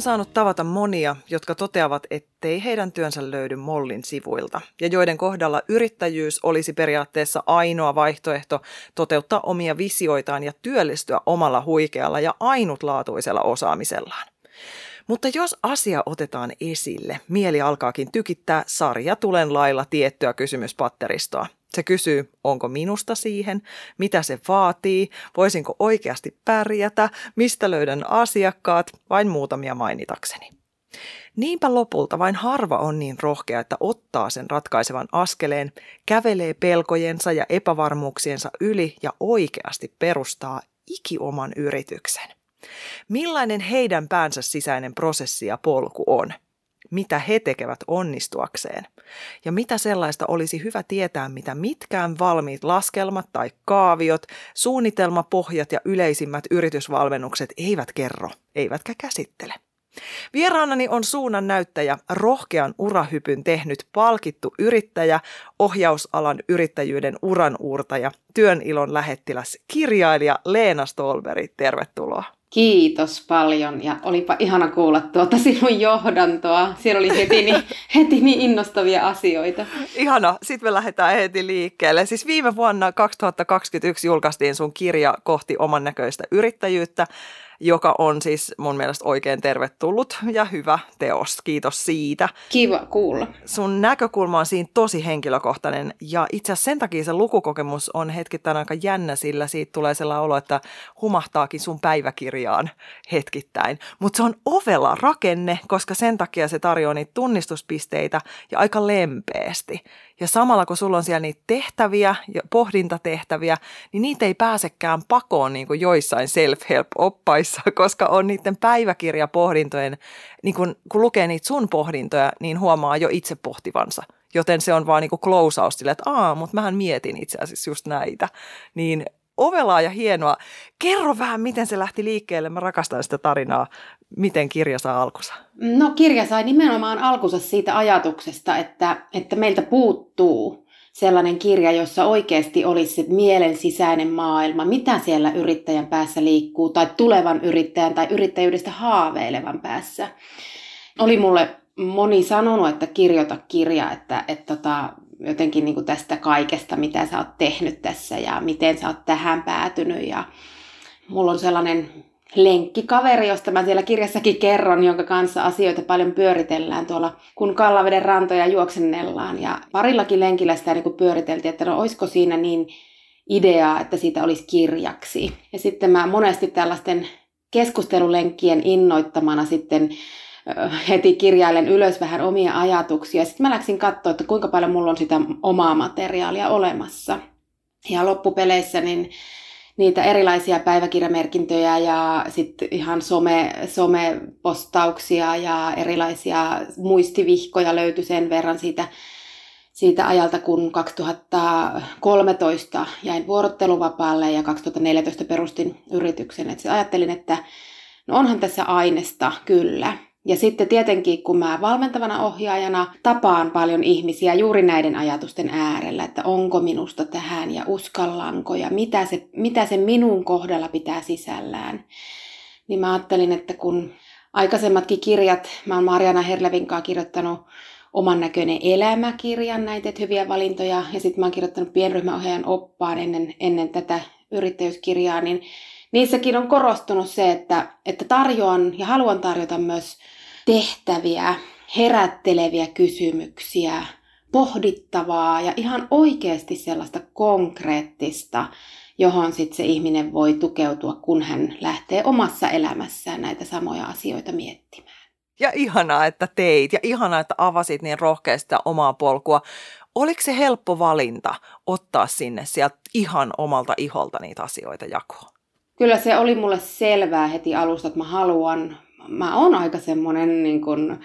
Olen saanut tavata monia, jotka toteavat, ettei heidän työnsä löydy Mollin sivuilta, ja joiden kohdalla yrittäjyys olisi periaatteessa ainoa vaihtoehto toteuttaa omia visioitaan ja työllistyä omalla huikealla ja ainutlaatuisella osaamisellaan. Mutta jos asia otetaan esille, mieli alkaakin tykittää sarja tulen lailla tiettyä kysymyspatteristoa – se kysyy, onko minusta siihen, mitä se vaatii, voisinko oikeasti pärjätä, mistä löydän asiakkaat, vain muutamia mainitakseni. Niinpä lopulta vain harva on niin rohkea, että ottaa sen ratkaisevan askeleen, kävelee pelkojensa ja epävarmuuksiensa yli ja oikeasti perustaa ikioman yrityksen. Millainen heidän päänsä sisäinen prosessi ja polku on – mitä he tekevät onnistuakseen. Ja mitä sellaista olisi hyvä tietää, mitä mitkään valmiit laskelmat tai kaaviot, suunnitelmapohjat ja yleisimmät yritysvalmennukset eivät kerro, eivätkä käsittele. Vieraanani on suunnan näyttäjä, rohkean urahypyn tehnyt palkittu yrittäjä, ohjausalan yrittäjyyden uranuurtaja, työn ilon lähettiläs, kirjailija Leena Stolberi. Tervetuloa. Kiitos paljon ja olipa ihana kuulla tuota sinun johdantoa. Siellä oli heti niin, heti niin innostavia asioita. Ihana, sitten me lähdetään heti liikkeelle. Siis viime vuonna 2021 julkaistiin sun kirja kohti oman näköistä yrittäjyyttä joka on siis mun mielestä oikein tervetullut ja hyvä teos. Kiitos siitä. Kiva kuulla. Sun näkökulma on siinä tosi henkilökohtainen ja itse asiassa sen takia se lukukokemus on hetkittäin aika jännä, sillä siitä tulee sellainen olo, että humahtaakin sun päiväkirjaan hetkittäin. Mutta se on ovela rakenne, koska sen takia se tarjoaa niitä tunnistuspisteitä ja aika lempeästi. Ja samalla kun sulla on siellä niitä tehtäviä ja pohdintatehtäviä, niin niitä ei pääsekään pakoon niin kuin joissain self-help-oppaissa, koska on niiden päiväkirjapohdintojen, niin kun, kun lukee niitä sun pohdintoja, niin huomaa jo itse pohtivansa. Joten se on vaan niin close sille, että aa, mutta mähän mietin itse asiassa just näitä. Niin ovelaa ja hienoa. Kerro vähän, miten se lähti liikkeelle. Mä rakastan sitä tarinaa. Miten kirja saa alkunsa? No kirja sai nimenomaan alkunsa siitä ajatuksesta, että, että meiltä puuttuu sellainen kirja, jossa oikeasti olisi se mielen sisäinen maailma, mitä siellä yrittäjän päässä liikkuu, tai tulevan yrittäjän tai yrittäjyydestä haaveilevan päässä. Oli mulle moni sanonut, että kirjoita kirja, että, että tota, jotenkin niin kuin tästä kaikesta, mitä sä oot tehnyt tässä ja miten sä oot tähän päätynyt. Ja mulla on sellainen lenkkikaveri, josta mä siellä kirjassakin kerron, jonka kanssa asioita paljon pyöritellään tuolla, kun Kallaveden rantoja juoksennellaan. Ja parillakin lenkillä sitä niin kuin pyöriteltiin, että no olisiko siinä niin ideaa, että siitä olisi kirjaksi. Ja sitten mä monesti tällaisten keskustelulenkkien innoittamana sitten heti kirjailen ylös vähän omia ajatuksia. Sitten mä läksin katsoa, että kuinka paljon mulla on sitä omaa materiaalia olemassa. Ja loppupeleissä niin niitä erilaisia päiväkirjamerkintöjä ja sitten ihan some, somepostauksia ja erilaisia muistivihkoja löytyi sen verran siitä, siitä ajalta, kun 2013 jäin vuorotteluvapaalle ja 2014 perustin yrityksen. Et ajattelin, että no onhan tässä aineesta kyllä. Ja sitten tietenkin, kun mä valmentavana ohjaajana tapaan paljon ihmisiä juuri näiden ajatusten äärellä, että onko minusta tähän ja uskallanko ja mitä se, mitä se minun kohdalla pitää sisällään, niin mä ajattelin, että kun aikaisemmatkin kirjat, mä oon Mariana Herlevin kanssa kirjoittanut oman näköinen elämäkirjan, näitä hyviä valintoja, ja sitten mä oon kirjoittanut pienryhmäohjaajan oppaan ennen, ennen tätä yrittäjyyskirjaa, niin niissäkin on korostunut se, että, että tarjoan ja haluan tarjota myös tehtäviä, herätteleviä kysymyksiä, pohdittavaa ja ihan oikeasti sellaista konkreettista, johon sitten se ihminen voi tukeutua, kun hän lähtee omassa elämässään näitä samoja asioita miettimään. Ja ihanaa, että teit ja ihanaa, että avasit niin rohkeasti omaa polkua. Oliko se helppo valinta ottaa sinne sieltä ihan omalta iholta niitä asioita jakoon? Kyllä se oli mulle selvää heti alusta, että mä haluan, mä oon aika semmoinen niin kuin,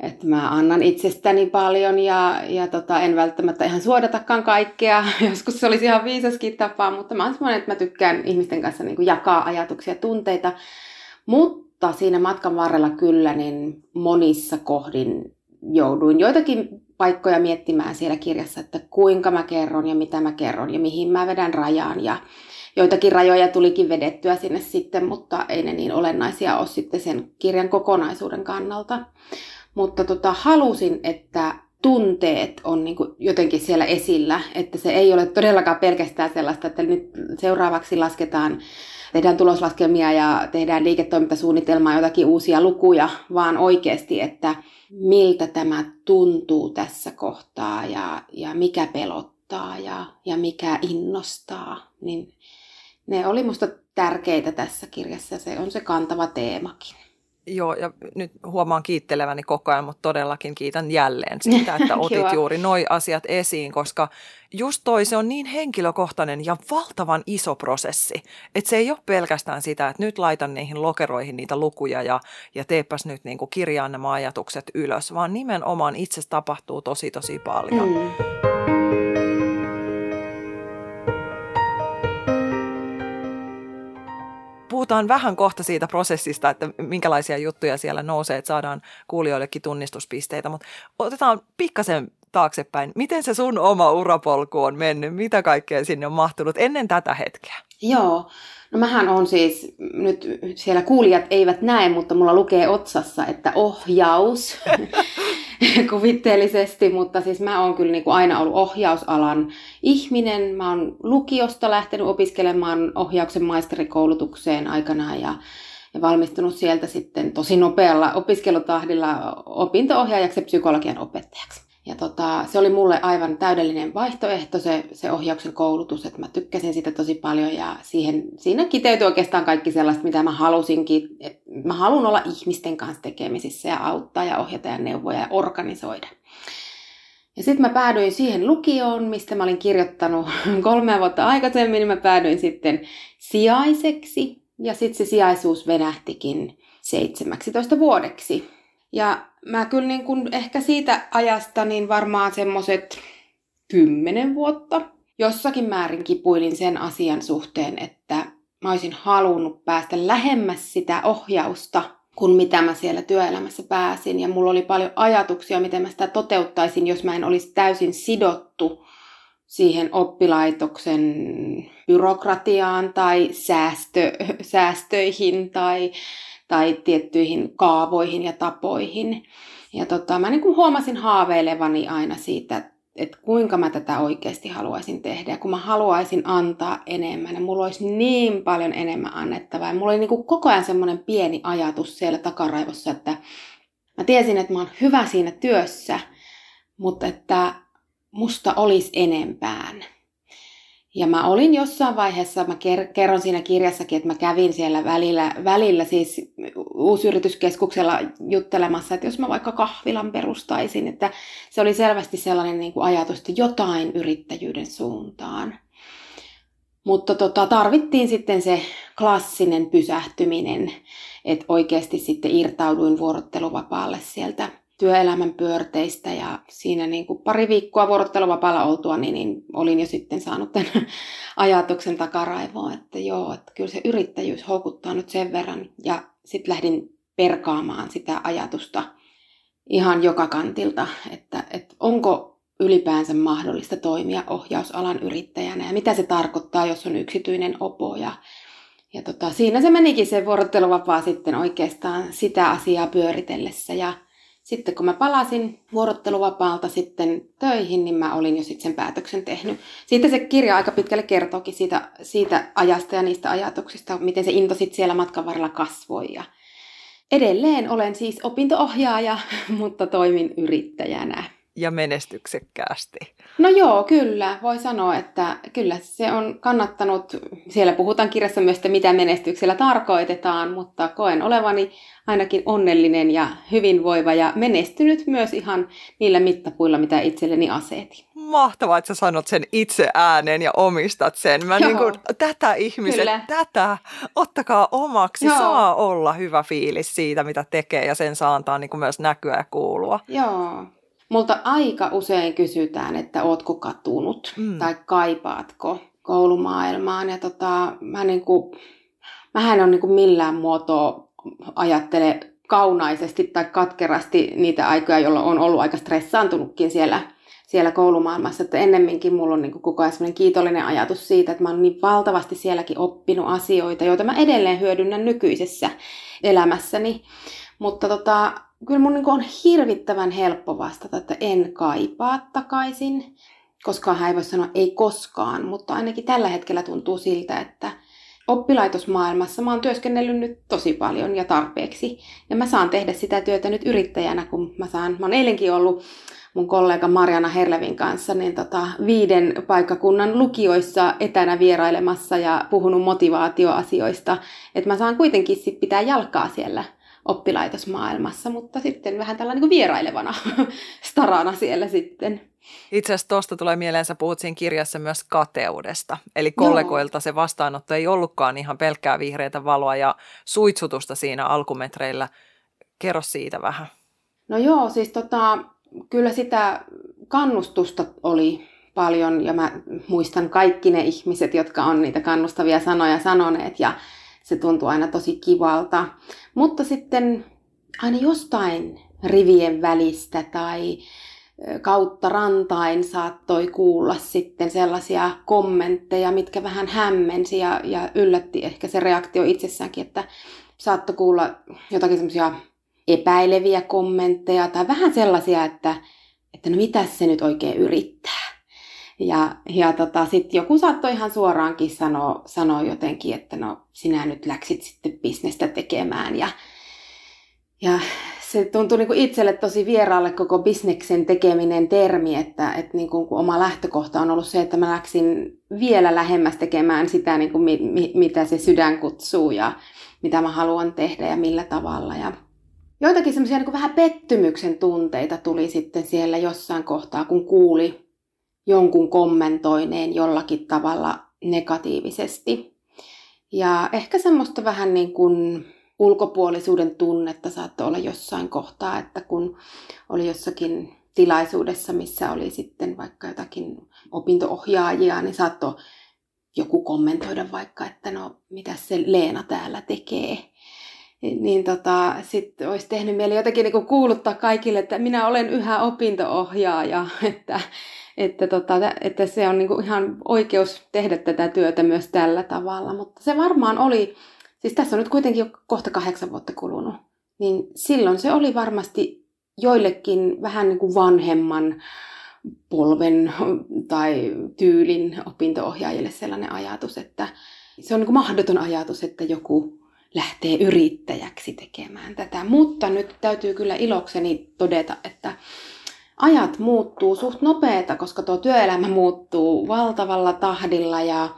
että mä annan itsestäni paljon ja, ja tota, en välttämättä ihan suodatakaan kaikkea. Joskus se olisi ihan viisaskin tapa, mutta mä oon semmoinen, että mä tykkään ihmisten kanssa niin kuin jakaa ajatuksia ja tunteita. Mutta siinä matkan varrella kyllä niin monissa kohdin jouduin joitakin paikkoja miettimään siellä kirjassa, että kuinka mä kerron ja mitä mä kerron ja mihin mä vedän rajaan. Ja joitakin rajoja tulikin vedettyä sinne sitten, mutta ei ne niin olennaisia ole sitten sen kirjan kokonaisuuden kannalta. Mutta tota, halusin, että tunteet on niin kuin jotenkin siellä esillä, että se ei ole todellakaan pelkästään sellaista, että nyt seuraavaksi lasketaan, tehdään tuloslaskelmia ja tehdään liiketoimintasuunnitelmaa, jotakin uusia lukuja, vaan oikeasti, että miltä tämä tuntuu tässä kohtaa ja, ja mikä pelottaa ja, ja mikä innostaa, niin ne oli musta tärkeitä tässä kirjassa. Se on se kantava teemakin. Joo, ja nyt huomaan kiitteleväni koko ajan, mutta todellakin kiitän jälleen siitä, että otit juuri noi asiat esiin, koska just toi se on niin henkilökohtainen ja valtavan iso prosessi, että se ei ole pelkästään sitä, että nyt laitan niihin lokeroihin niitä lukuja ja, ja teepäs nyt niin kuin kirjaan nämä ajatukset ylös, vaan nimenomaan itse tapahtuu tosi tosi paljon. Mm. Puhutaan vähän kohta siitä prosessista, että minkälaisia juttuja siellä nousee, että saadaan kuulijoillekin tunnistuspisteitä, mutta otetaan pikkasen taaksepäin. Miten se sun oma urapolku on mennyt? Mitä kaikkea sinne on mahtunut ennen tätä hetkeä? Joo, no mähän on siis, nyt siellä kuulijat eivät näe, mutta mulla lukee otsassa, että ohjaus. kuvitteellisesti, mutta siis mä oon kyllä niin kuin aina ollut ohjausalan ihminen. Mä oon lukiosta lähtenyt opiskelemaan ohjauksen maisterikoulutukseen aikanaan ja, ja valmistunut sieltä sitten tosi nopealla opiskelutahdilla opinto-ohjaajaksi ja psykologian opettajaksi. Ja tota, se oli mulle aivan täydellinen vaihtoehto se, se ohjauksen koulutus, että mä tykkäsin sitä tosi paljon ja siihen, siinä kiteytyi oikeastaan kaikki sellaista, mitä mä halusinkin. Et mä haluan olla ihmisten kanssa tekemisissä ja auttaa ja ohjata ja neuvoja ja organisoida. Ja sitten mä päädyin siihen lukioon, mistä mä olin kirjoittanut kolme vuotta aikaisemmin, niin mä päädyin sitten sijaiseksi. Ja sitten se sijaisuus venähtikin 17 vuodeksi. Ja mä kyllä niin kun ehkä siitä ajasta niin varmaan semmoset kymmenen vuotta jossakin määrin kipuilin sen asian suhteen, että mä olisin halunnut päästä lähemmäs sitä ohjausta kuin mitä mä siellä työelämässä pääsin. Ja mulla oli paljon ajatuksia, miten mä sitä toteuttaisin, jos mä en olisi täysin sidottu siihen oppilaitoksen byrokratiaan tai säästö, säästöihin tai tai tiettyihin kaavoihin ja tapoihin. Ja tota, mä niin kuin huomasin haaveilevani aina siitä, että kuinka mä tätä oikeasti haluaisin tehdä. Ja kun mä haluaisin antaa enemmän ja mulla olisi niin paljon enemmän annettavaa. Ja mulla oli niin kuin koko ajan semmoinen pieni ajatus siellä takaraivossa, että mä tiesin, että mä oon hyvä siinä työssä, mutta että musta olisi enempään. Ja mä olin jossain vaiheessa, mä kerron siinä kirjassakin, että mä kävin siellä välillä, välillä siis uusyrityskeskuksella juttelemassa, että jos mä vaikka kahvilan perustaisin, että se oli selvästi sellainen niin kuin ajatus, että jotain yrittäjyyden suuntaan. Mutta tota, tarvittiin sitten se klassinen pysähtyminen, että oikeasti sitten irtauduin vuorotteluvapaalle sieltä työelämän pyörteistä ja siinä niin kuin pari viikkoa vuorotteluvapaalla oltua, niin, niin olin jo sitten saanut tämän ajatuksen takaraivoon, että joo, että kyllä se yrittäjyys houkuttaa nyt sen verran ja sitten lähdin perkaamaan sitä ajatusta ihan joka kantilta, että, että onko ylipäänsä mahdollista toimia ohjausalan yrittäjänä ja mitä se tarkoittaa, jos on yksityinen opo ja ja tota, siinä se menikin se vuorotteluvapaa sitten oikeastaan sitä asiaa pyöritellessä. Ja sitten kun mä palasin vuorotteluvapaalta sitten töihin, niin mä olin jo sitten sen päätöksen tehnyt. Siitä se kirja aika pitkälle kertookin siitä, siitä ajasta ja niistä ajatuksista, miten se into sitten siellä matkan varrella kasvoi. Ja edelleen olen siis opintoohjaaja, mutta toimin yrittäjänä. Ja menestyksekkäästi. No joo, kyllä. Voi sanoa, että kyllä se on kannattanut. Siellä puhutaan kirjassa myös, että mitä menestyksellä tarkoitetaan, mutta koen olevani ainakin onnellinen ja hyvinvoiva ja menestynyt myös ihan niillä mittapuilla, mitä itselleni asetin. Mahtavaa, että sä sanot sen itse ääneen ja omistat sen. Mä niin kuin, tätä ihmiset, Kyllä. tätä, ottakaa omaksi. Joo. Saa olla hyvä fiilis siitä, mitä tekee ja sen saa antaa niin kuin myös näkyä ja kuulua. Joo. Multa aika usein kysytään, että ootko katunut mm. tai kaipaatko koulumaailmaan. Ja tota, mä niin kuin, mähän on niin kuin millään muotoa ajattele kaunaisesti tai katkerasti niitä aikoja, jolloin on ollut aika stressaantunutkin siellä, siellä koulumaailmassa. Että ennemminkin mulla on niin koko ajan sellainen kiitollinen ajatus siitä, että mä oon niin valtavasti sielläkin oppinut asioita, joita mä edelleen hyödynnän nykyisessä elämässäni. Mutta tota, kyllä mun niin on hirvittävän helppo vastata, että en kaipaa takaisin. Koskaan hän ei voi sanoa ei koskaan, mutta ainakin tällä hetkellä tuntuu siltä, että oppilaitosmaailmassa mä oon työskennellyt nyt tosi paljon ja tarpeeksi. Ja mä saan tehdä sitä työtä nyt yrittäjänä, kun mä saan, mä oon eilenkin ollut mun kollega Mariana Herlevin kanssa niin tota, viiden paikkakunnan lukioissa etänä vierailemassa ja puhunut motivaatioasioista. Että mä saan kuitenkin sit pitää jalkaa siellä oppilaitosmaailmassa, mutta sitten vähän tällainen niin vierailevana starana siellä sitten. Itse asiassa tuosta tulee mieleen, sä puhut siinä kirjassa myös kateudesta. Eli kollegoilta Joo. se vastaanotto ei ollutkaan ihan pelkkää vihreitä valoa ja suitsutusta siinä alkumetreillä. Kerro siitä vähän. No joo, siis tota, kyllä sitä kannustusta oli paljon ja mä muistan kaikki ne ihmiset, jotka on niitä kannustavia sanoja sanoneet ja se tuntuu aina tosi kivalta. Mutta sitten aina jostain rivien välistä tai kautta rantain saattoi kuulla sitten sellaisia kommentteja, mitkä vähän hämmensi ja, ja yllätti ehkä se reaktio itsessäänkin, että saattoi kuulla jotakin semmoisia epäileviä kommentteja tai vähän sellaisia, että, että no mitä se nyt oikein yrittää. Ja, ja tota, sitten joku saattoi ihan suoraankin sanoa, sanoa jotenkin, että no sinä nyt läksit sitten bisnestä tekemään. Ja, ja se tuntui niin kuin itselle tosi vieraalle koko bisneksen tekeminen termi, että, että niin kuin, kun oma lähtökohta on ollut se, että mä läksin vielä lähemmäs tekemään sitä, niin kuin, mi, mi, mitä se sydän kutsuu ja mitä mä haluan tehdä ja millä tavalla. Ja joitakin semmoisia niin vähän pettymyksen tunteita tuli sitten siellä jossain kohtaa, kun kuuli jonkun kommentoineen jollakin tavalla negatiivisesti. Ja ehkä semmoista vähän niin kuin ulkopuolisuuden tunnetta saattoi olla jossain kohtaa, että kun oli jossakin tilaisuudessa, missä oli sitten vaikka jotakin opintoohjaajia, niin saattoi joku kommentoida vaikka, että no mitä se Leena täällä tekee. Niin tota, sitten olisi tehnyt mieli jotenkin niin kuuluttaa kaikille, että minä olen yhä opintoohjaaja, että että, tota, että se on niinku ihan oikeus tehdä tätä työtä myös tällä tavalla. Mutta se varmaan oli, siis tässä on nyt kuitenkin jo kohta kahdeksan vuotta kulunut, niin silloin se oli varmasti joillekin vähän niin kuin vanhemman polven tai tyylin opintoohjaajille sellainen ajatus, että se on niin kuin mahdoton ajatus, että joku lähtee yrittäjäksi tekemään tätä. Mutta nyt täytyy kyllä ilokseni todeta, että ajat muuttuu suht nopeeta, koska tuo työelämä muuttuu valtavalla tahdilla ja,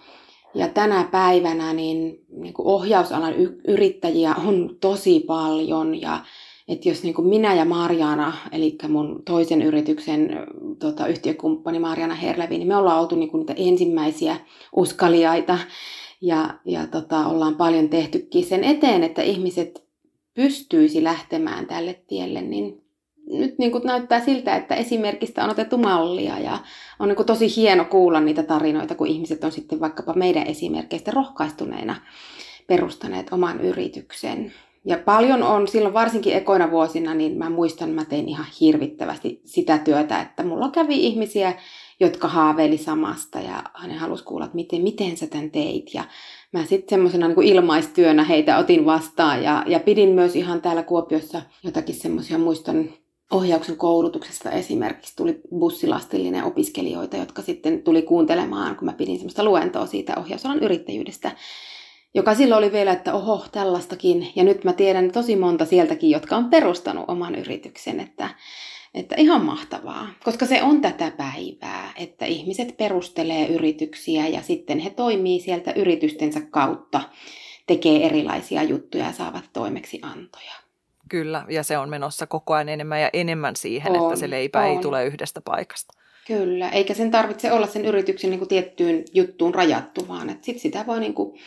ja tänä päivänä niin, niin kuin ohjausalan yrittäjiä on tosi paljon ja että jos niin kuin minä ja Marjana, eli mun toisen yrityksen tota, yhtiökumppani Marjana Herlevi, niin me ollaan oltu niin kuin niitä ensimmäisiä uskaliaita ja, ja tota, ollaan paljon tehtykin sen eteen, että ihmiset pystyisi lähtemään tälle tielle, niin nyt niin kuin näyttää siltä, että esimerkistä on otettu mallia ja on niin kuin tosi hieno kuulla niitä tarinoita, kun ihmiset on sitten vaikkapa meidän esimerkkeistä rohkaistuneena perustaneet oman yrityksen. Ja paljon on silloin varsinkin ekoina vuosina, niin mä muistan, mä tein ihan hirvittävästi sitä työtä, että mulla kävi ihmisiä, jotka haaveili samasta ja ne halusi kuulla, että miten, miten sä tämän teit. Ja mä sitten semmoisena niin ilmaistyönä heitä otin vastaan ja, ja pidin myös ihan täällä Kuopiossa jotakin semmoisia, muistan ohjauksen koulutuksesta esimerkiksi tuli bussilastillinen opiskelijoita, jotka sitten tuli kuuntelemaan, kun mä pidin semmoista luentoa siitä ohjausalan yrittäjyydestä, joka silloin oli vielä, että oho, tällaistakin. Ja nyt mä tiedän tosi monta sieltäkin, jotka on perustanut oman yrityksen, että, Että ihan mahtavaa, koska se on tätä päivää, että ihmiset perustelee yrityksiä ja sitten he toimii sieltä yritystensä kautta, tekee erilaisia juttuja ja saavat toimeksiantoja. Kyllä, ja se on menossa koko ajan enemmän ja enemmän siihen, on, että se leipä on. ei tule yhdestä paikasta. Kyllä, eikä sen tarvitse olla sen yrityksen niin kuin tiettyyn juttuun rajattu, vaan että sit sitä voi niin kuin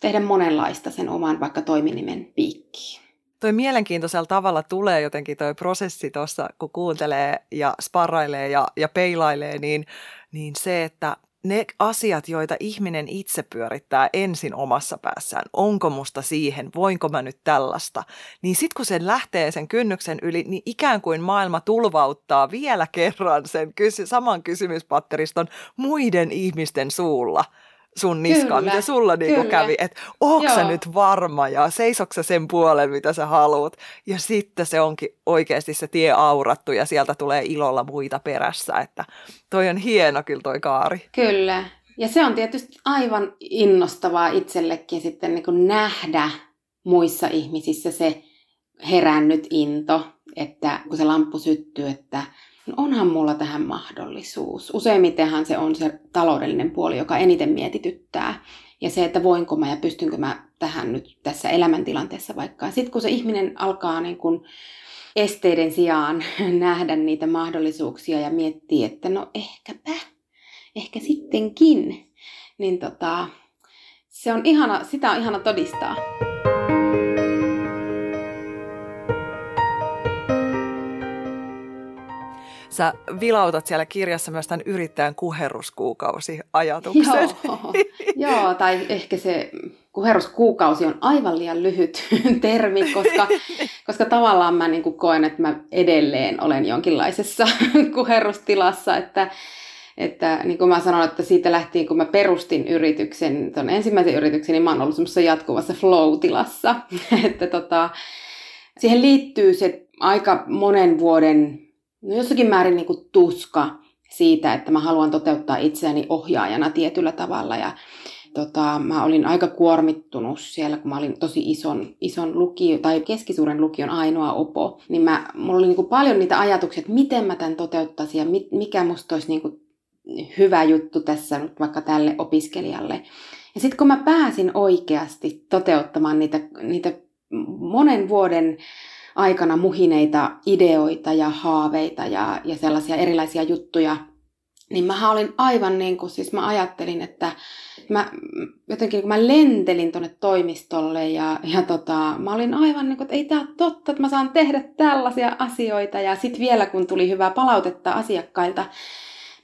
tehdä monenlaista sen oman vaikka toiminimen piikkiin. Toi mielenkiintoisella tavalla tulee jotenkin toi prosessi tuossa, kun kuuntelee ja sparrailee ja, ja peilailee, niin, niin se, että ne asiat, joita ihminen itse pyörittää ensin omassa päässään, onko musta siihen, voinko mä nyt tällaista, niin sitten kun se lähtee sen kynnyksen yli, niin ikään kuin maailma tulvauttaa vielä kerran sen kysy- saman kysymyspatteriston muiden ihmisten suulla – sun niskaan, mitä sulla niinku kävi, että onko sä nyt varma ja seisoksa sen puolen, mitä sä haluat. Ja sitten se onkin oikeasti se tie aurattu ja sieltä tulee ilolla muita perässä, että toi on hieno kyllä toi kaari. Kyllä. Ja se on tietysti aivan innostavaa itsellekin sitten niin nähdä muissa ihmisissä se herännyt into, että kun se lamppu syttyy, että no onhan mulla tähän mahdollisuus. Useimmitenhan se on se taloudellinen puoli, joka eniten mietityttää. Ja se, että voinko mä ja pystynkö mä tähän nyt tässä elämäntilanteessa vaikka. Sitten kun se ihminen alkaa niin kun esteiden sijaan nähdä niitä mahdollisuuksia ja miettiä, että no ehkäpä, ehkä sittenkin, niin tota, se on ihana, sitä on ihana todistaa. Sä vilautat siellä kirjassa myös tämän yrittäjän kuherruskuukausi-ajatuksen. Joo, joo, tai ehkä se kuheruskuukausi on aivan liian lyhyt termi, koska, koska tavallaan mä niin koen, että mä edelleen olen jonkinlaisessa kuherustilassa, että, että niin kuin mä sanon, että siitä lähtien, kun mä perustin yrityksen, ton ensimmäisen yrityksen, niin mä oon ollut semmoisessa jatkuvassa flow-tilassa. että tota, siihen liittyy se aika monen vuoden no jossakin määrin niin kuin tuska siitä, että mä haluan toteuttaa itseäni ohjaajana tietyllä tavalla. Ja tota, mä olin aika kuormittunut siellä, kun mä olin tosi ison, ison lukio, tai keskisuuren lukion ainoa opo. Niin mä, mulla oli niin kuin paljon niitä ajatuksia, että miten mä tämän toteuttaisin ja mit, mikä musta olisi niin kuin hyvä juttu tässä vaikka tälle opiskelijalle. Ja sitten kun mä pääsin oikeasti toteuttamaan niitä, niitä monen vuoden aikana muhineita ideoita ja haaveita ja, ja sellaisia erilaisia juttuja, niin mä olin aivan niin kuin, siis mä ajattelin, että mä jotenkin kun mä lentelin tuonne toimistolle ja, ja tota, mä olin aivan niin kuin, että ei tämä totta, että mä saan tehdä tällaisia asioita ja sitten vielä kun tuli hyvää palautetta asiakkailta,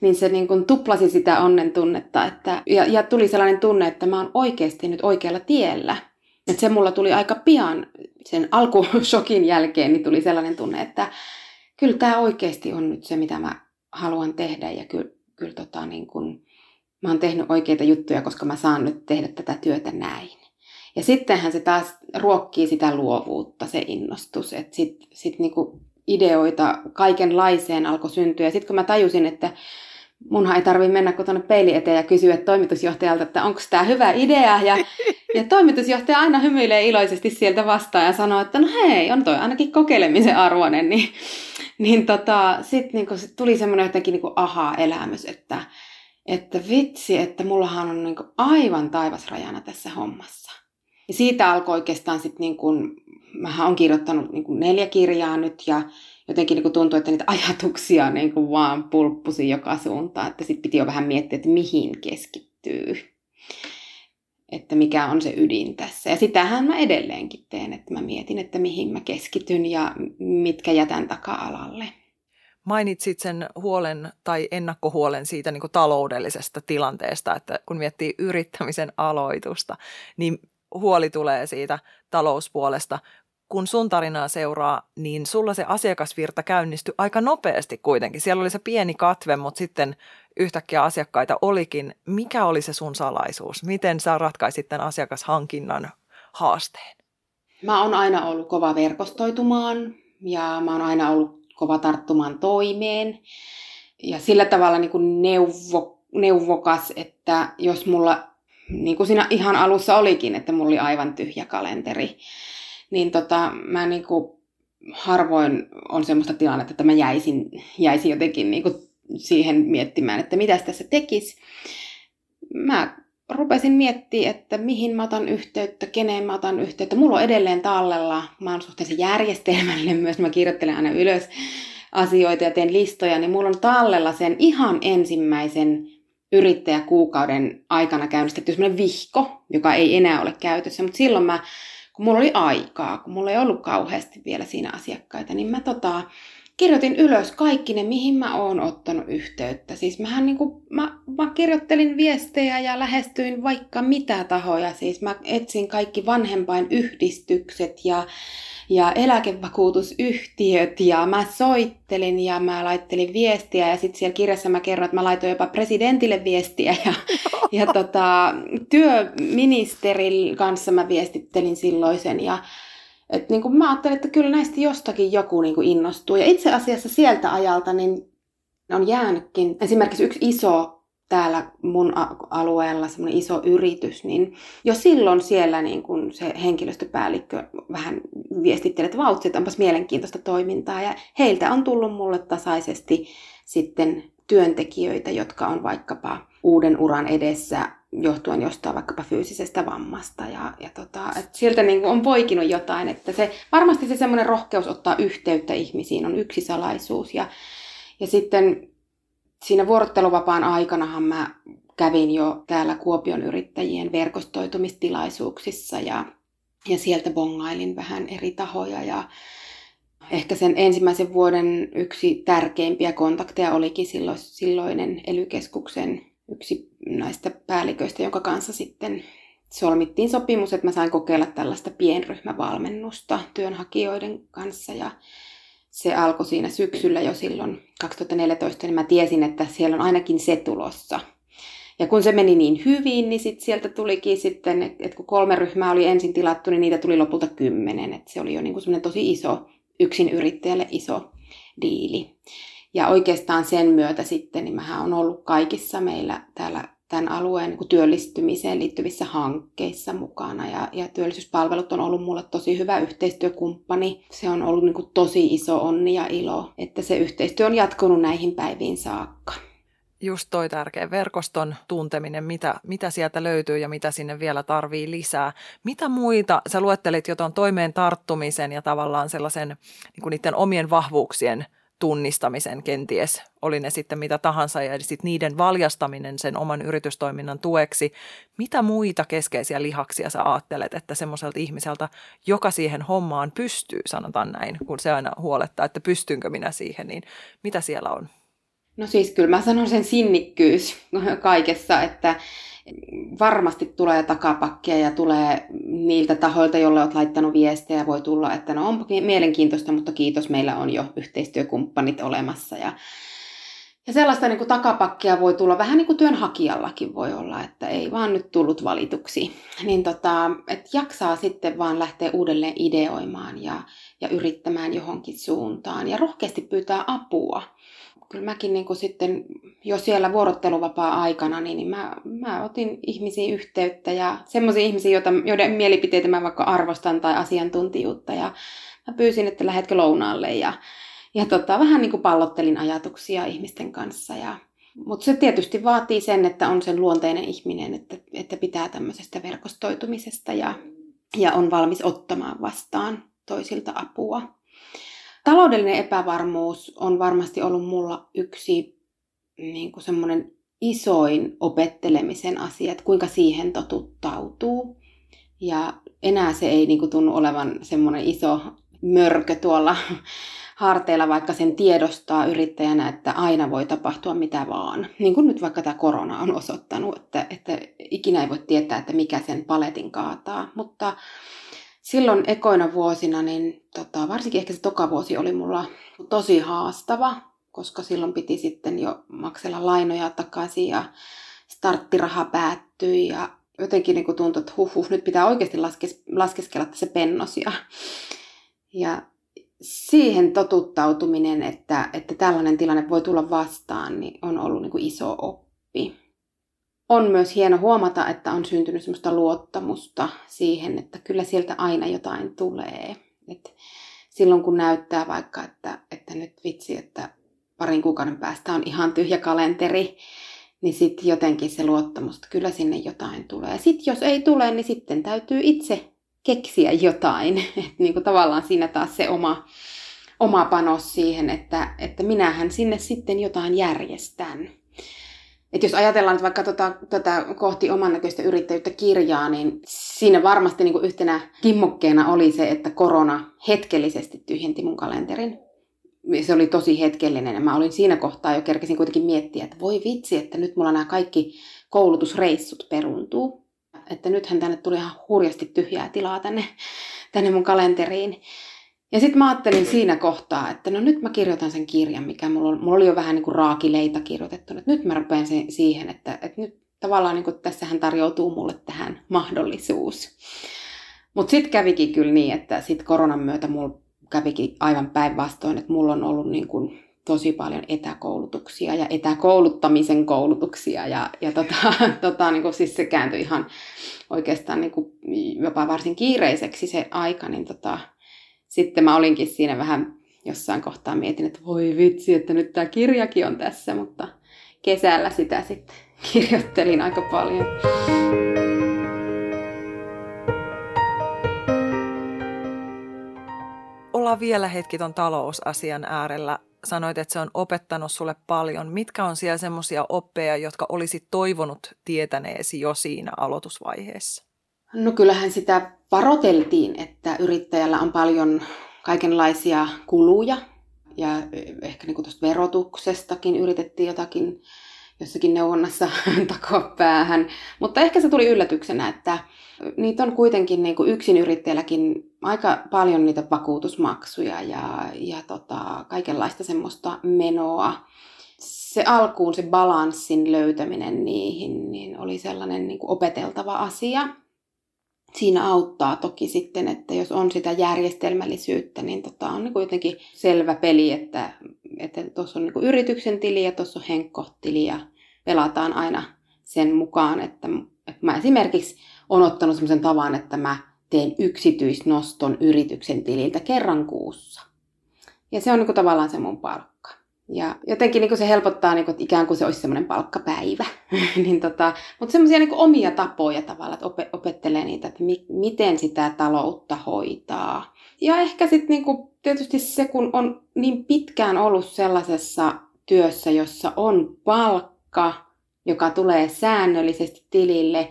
niin se niin kuin tuplasi sitä onnen tunnetta että, ja, ja tuli sellainen tunne, että mä oon oikeasti nyt oikealla tiellä. Et se mulla tuli aika pian sen alkushokin jälkeen, niin tuli sellainen tunne, että kyllä tämä oikeasti on nyt se, mitä mä haluan tehdä. Ja kyllä, kyllä tota, niin kun, mä oon tehnyt oikeita juttuja, koska mä saan nyt tehdä tätä työtä näin. Ja sittenhän se taas ruokkii sitä luovuutta, se innostus. Että sitten sit niinku ideoita kaikenlaiseen alkoi syntyä. Ja sitten kun mä tajusin, että munhan ei tarvitse mennä kuin tuonne peili eteen ja kysyä toimitusjohtajalta, että onko tämä hyvä idea. Ja, ja toimitusjohtaja aina hymyilee iloisesti sieltä vastaan ja sanoo, että no hei, on toi ainakin kokeilemisen arvoinen. Niin, niin tota, sitten niinku, sit tuli semmoinen jotenkin niinku aha-elämys, että, että vitsi, että mullahan on niinku aivan taivasrajana tässä hommassa. Ja siitä alkoi oikeastaan sitten, niinku, mähän on kirjoittanut niinku neljä kirjaa nyt ja jotenkin niin kuin tuntui, että niitä ajatuksia niin kuin vaan pulppusi joka suuntaan, että sitten piti jo vähän miettiä, että mihin keskittyy, että mikä on se ydin tässä. Ja sitähän mä edelleenkin teen, että mä mietin, että mihin mä keskityn ja mitkä jätän taka-alalle. Mainitsit sen huolen tai ennakkohuolen siitä niin kuin taloudellisesta tilanteesta, että kun miettii yrittämisen aloitusta, niin huoli tulee siitä talouspuolesta kun sun tarinaa seuraa, niin sulla se asiakasvirta käynnistyi aika nopeasti kuitenkin. Siellä oli se pieni katve, mutta sitten yhtäkkiä asiakkaita olikin. Mikä oli se sun salaisuus? Miten sä ratkaisit tämän asiakashankinnan haasteen? Mä oon aina ollut kova verkostoitumaan ja mä oon aina ollut kova tarttumaan toimeen. Ja sillä tavalla niin kuin neuvo, neuvokas, että jos mulla, niin kuin siinä ihan alussa olikin, että mulla oli aivan tyhjä kalenteri, niin tota, mä niinku harvoin on semmoista tilannetta, että mä jäisin, jäisin jotenkin niin kuin siihen miettimään, että mitä tässä tekisi. Mä rupesin miettimään, että mihin mä otan yhteyttä, keneen mä otan yhteyttä. Mulla on edelleen tallella, mä oon suhteellisen järjestelmällinen myös, mä kirjoittelen aina ylös asioita ja teen listoja, niin mulla on tallella sen ihan ensimmäisen yrittäjäkuukauden aikana käynnistetty semmoinen vihko, joka ei enää ole käytössä, mutta silloin mä, kun mulla oli aikaa, kun mulla ei ollut kauheasti vielä siinä asiakkaita, niin mä tota, kirjoitin ylös kaikki ne, mihin mä oon ottanut yhteyttä. Siis mähän niinku, mä, mä kirjoittelin viestejä ja lähestyin vaikka mitä tahoja. Siis mä etsin kaikki vanhempain yhdistykset ja ja eläkevakuutusyhtiöt ja mä soittelin ja mä laittelin viestiä ja sitten siellä kirjassa mä kerroin, että mä laitoin jopa presidentille viestiä ja, ja tota, työministerin kanssa mä viestittelin silloisen ja et niin kuin mä ajattelin, että kyllä näistä jostakin joku niin kuin innostuu. Ja itse asiassa sieltä ajalta niin on jäänytkin esimerkiksi yksi iso täällä mun alueella semmoinen iso yritys, niin jo silloin siellä niin kun se henkilöstöpäällikkö vähän viestitteli, että vautsi, että onpas mielenkiintoista toimintaa. Ja heiltä on tullut mulle tasaisesti sitten työntekijöitä, jotka on vaikkapa uuden uran edessä johtuen jostain vaikkapa fyysisestä vammasta. Ja, ja tota, että sieltä niin on poikinut jotain, että se, varmasti se semmoinen rohkeus ottaa yhteyttä ihmisiin on yksi salaisuus. Ja, ja sitten siinä vuorotteluvapaan aikanahan mä kävin jo täällä Kuopion yrittäjien verkostoitumistilaisuuksissa ja, ja sieltä bongailin vähän eri tahoja ja ehkä sen ensimmäisen vuoden yksi tärkeimpiä kontakteja olikin silloin, silloinen elykeskuksen yksi näistä päälliköistä, jonka kanssa sitten solmittiin sopimus, että mä sain kokeilla tällaista pienryhmävalmennusta työnhakijoiden kanssa ja se alkoi siinä syksyllä jo silloin 2014, niin mä tiesin, että siellä on ainakin se tulossa. Ja kun se meni niin hyvin, niin sit sieltä tulikin sitten, että kun kolme ryhmää oli ensin tilattu, niin niitä tuli lopulta kymmenen. Että se oli jo niin semmoinen tosi iso, yksin yrittäjälle iso diili. Ja oikeastaan sen myötä sitten, niin mähän on ollut kaikissa meillä täällä tämän alueen niin työllistymiseen liittyvissä hankkeissa mukana. Ja, ja työllisyyspalvelut on ollut mulle tosi hyvä yhteistyökumppani. Se on ollut niin kuin tosi iso onni ja ilo, että se yhteistyö on jatkunut näihin päiviin saakka. Just toi tärkeä verkoston tunteminen, mitä, mitä sieltä löytyy ja mitä sinne vielä tarvii lisää. Mitä muita, sä luettelit jo tuon toimeen tarttumisen ja tavallaan sellaisen niin kuin niiden omien vahvuuksien – tunnistamisen kenties, oli ne sitten mitä tahansa, ja sitten niiden valjastaminen sen oman yritystoiminnan tueksi. Mitä muita keskeisiä lihaksia sä ajattelet, että semmoiselta ihmiseltä, joka siihen hommaan pystyy, sanotaan näin, kun se aina huolettaa, että pystynkö minä siihen, niin mitä siellä on? No siis kyllä mä sanon sen sinnikkyys kaikessa, että varmasti tulee takapakkia ja tulee niiltä tahoilta, joille olet laittanut viestejä, voi tulla, että no onpa mielenkiintoista, mutta kiitos, meillä on jo yhteistyökumppanit olemassa. Ja, ja sellaista niin kuin takapakkia voi tulla, vähän niin kuin työnhakijallakin voi olla, että ei vaan nyt tullut valituksi. Niin tota, että jaksaa sitten vaan lähteä uudelleen ideoimaan ja, ja yrittämään johonkin suuntaan ja rohkeasti pyytää apua kyllä mäkin niin kuin sitten jo siellä vuorotteluvapaa-aikana, niin, niin mä, mä otin ihmisiin yhteyttä ja semmoisia ihmisiä, joita, joiden mielipiteitä mä vaikka arvostan tai asiantuntijuutta ja mä pyysin, että lähetkö lounaalle ja, ja tota, vähän niin kuin pallottelin ajatuksia ihmisten kanssa ja mutta se tietysti vaatii sen, että on sen luonteinen ihminen, että, että pitää tämmöisestä verkostoitumisesta ja, ja on valmis ottamaan vastaan toisilta apua. Taloudellinen epävarmuus on varmasti ollut mulla yksi niin kuin semmoinen isoin opettelemisen asia, että kuinka siihen totuttautuu. Ja enää se ei niin kuin, tunnu olevan semmoinen iso mörkö tuolla harteilla, vaikka sen tiedostaa yrittäjänä, että aina voi tapahtua mitä vaan. Niin kuin nyt vaikka tämä korona on osoittanut, että, että ikinä ei voi tietää, että mikä sen paletin kaataa. Mutta silloin ekoina vuosina, niin tota, varsinkin ehkä se toka vuosi oli mulla tosi haastava, koska silloin piti sitten jo maksella lainoja takaisin ja starttiraha päättyi ja jotenkin niin tuntui, että huh, huh, nyt pitää oikeasti laskes, laskeskella se pennos ja, ja siihen totuttautuminen, että, että tällainen tilanne voi tulla vastaan, niin on ollut niin kuin iso oppi on myös hieno huomata, että on syntynyt semmoista luottamusta siihen, että kyllä sieltä aina jotain tulee. Et silloin kun näyttää vaikka, että, että nyt vitsi, että parin kuukauden päästä on ihan tyhjä kalenteri, niin sitten jotenkin se luottamus, että kyllä sinne jotain tulee. Ja sitten jos ei tule, niin sitten täytyy itse keksiä jotain. että niin kuin tavallaan siinä taas se oma, oma panos siihen, että, että minähän sinne sitten jotain järjestän. Et jos ajatellaan nyt vaikka tota, tätä kohti oman näköistä yrittäjyyttä kirjaa, niin siinä varmasti niin yhtenä kimmokkeena oli se, että korona hetkellisesti tyhjenti mun kalenterin. Se oli tosi hetkellinen ja mä olin siinä kohtaa jo kerkesin kuitenkin miettiä, että voi vitsi, että nyt mulla nämä kaikki koulutusreissut peruntuu. Että nythän tänne tuli ihan hurjasti tyhjää tilaa tänne, tänne mun kalenteriin. Ja sitten mä ajattelin siinä kohtaa, että no nyt mä kirjoitan sen kirjan, mikä mulla, oli, mulla oli jo vähän niin kuin raakileita. Että nyt mä rupean siihen, että, että nyt tavallaan niin kuin tässähän tarjoutuu mulle tähän mahdollisuus. Mutta sitten kävikin kyllä niin, että sitten koronan myötä mulla kävikin aivan päinvastoin, että mulla on ollut niin kuin tosi paljon etäkoulutuksia ja etäkouluttamisen koulutuksia ja, ja tota, tota, niin kuin siis se kääntyi ihan oikeastaan niin kuin jopa varsin kiireiseksi se aika, niin tota, sitten mä olinkin siinä vähän jossain kohtaa mietin, että voi vitsi, että nyt tämä kirjakin on tässä, mutta kesällä sitä sitten kirjoittelin aika paljon. Ollaan vielä hetki ton talousasian äärellä. Sanoit, että se on opettanut sulle paljon. Mitkä on siellä semmoisia oppeja, jotka olisit toivonut tietäneesi jo siinä aloitusvaiheessa? No kyllähän sitä varoteltiin, että yrittäjällä on paljon kaikenlaisia kuluja ja ehkä niin tuosta verotuksestakin yritettiin jotakin jossakin neuvonnassa takoa päähän. Mutta ehkä se tuli yllätyksenä, että niitä on kuitenkin niin kuin yksin yrittäjälläkin aika paljon niitä vakuutusmaksuja ja, ja tota, kaikenlaista semmoista menoa. Se alkuun se balanssin löytäminen niihin niin oli sellainen niin kuin opeteltava asia siinä auttaa toki sitten, että jos on sitä järjestelmällisyyttä, niin tota on niin jotenkin selvä peli, että tuossa että on niin yrityksen tili ja tuossa on henkko-tili ja pelataan aina sen mukaan, että, että mä esimerkiksi on ottanut sellaisen tavan, että mä teen yksityisnoston yrityksen tililtä kerran kuussa. Ja se on niin kuin tavallaan se mun palkka. Ja jotenkin niin kuin se helpottaa, niin kuin, että ikään kuin se olisi semmoinen palkkapäivä. niin tota, mutta semmoisia niin omia tapoja tavallaan, että op- opettelee niitä, että mi- miten sitä taloutta hoitaa. Ja ehkä sitten niin kuin, tietysti se, kun on niin pitkään ollut sellaisessa työssä, jossa on palkka, joka tulee säännöllisesti tilille,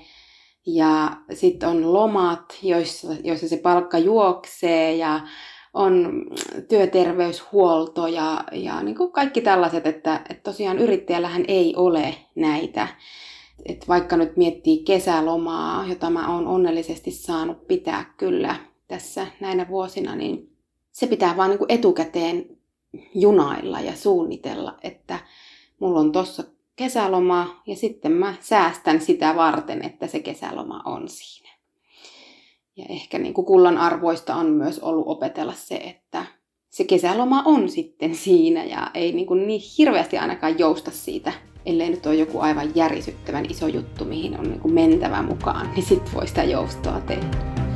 ja sitten on lomat, joissa, joissa se palkka juoksee, ja on työterveyshuolto ja, ja niin kuin kaikki tällaiset, että, että tosiaan yrittäjällähän ei ole näitä. Et vaikka nyt miettii kesälomaa, jota mä oon onnellisesti saanut pitää kyllä tässä näinä vuosina, niin se pitää vaan niin kuin etukäteen junailla ja suunnitella, että mulla on tossa kesäloma ja sitten mä säästän sitä varten, että se kesäloma on siinä. Ja ehkä niin kullan arvoista on myös ollut opetella se, että se kesäloma on sitten siinä ja ei niin, kuin niin hirveästi ainakaan jousta siitä, ellei nyt ole joku aivan järisyttävän iso juttu, mihin on niin kuin mentävä mukaan, niin sitten voi sitä joustoa tehdä.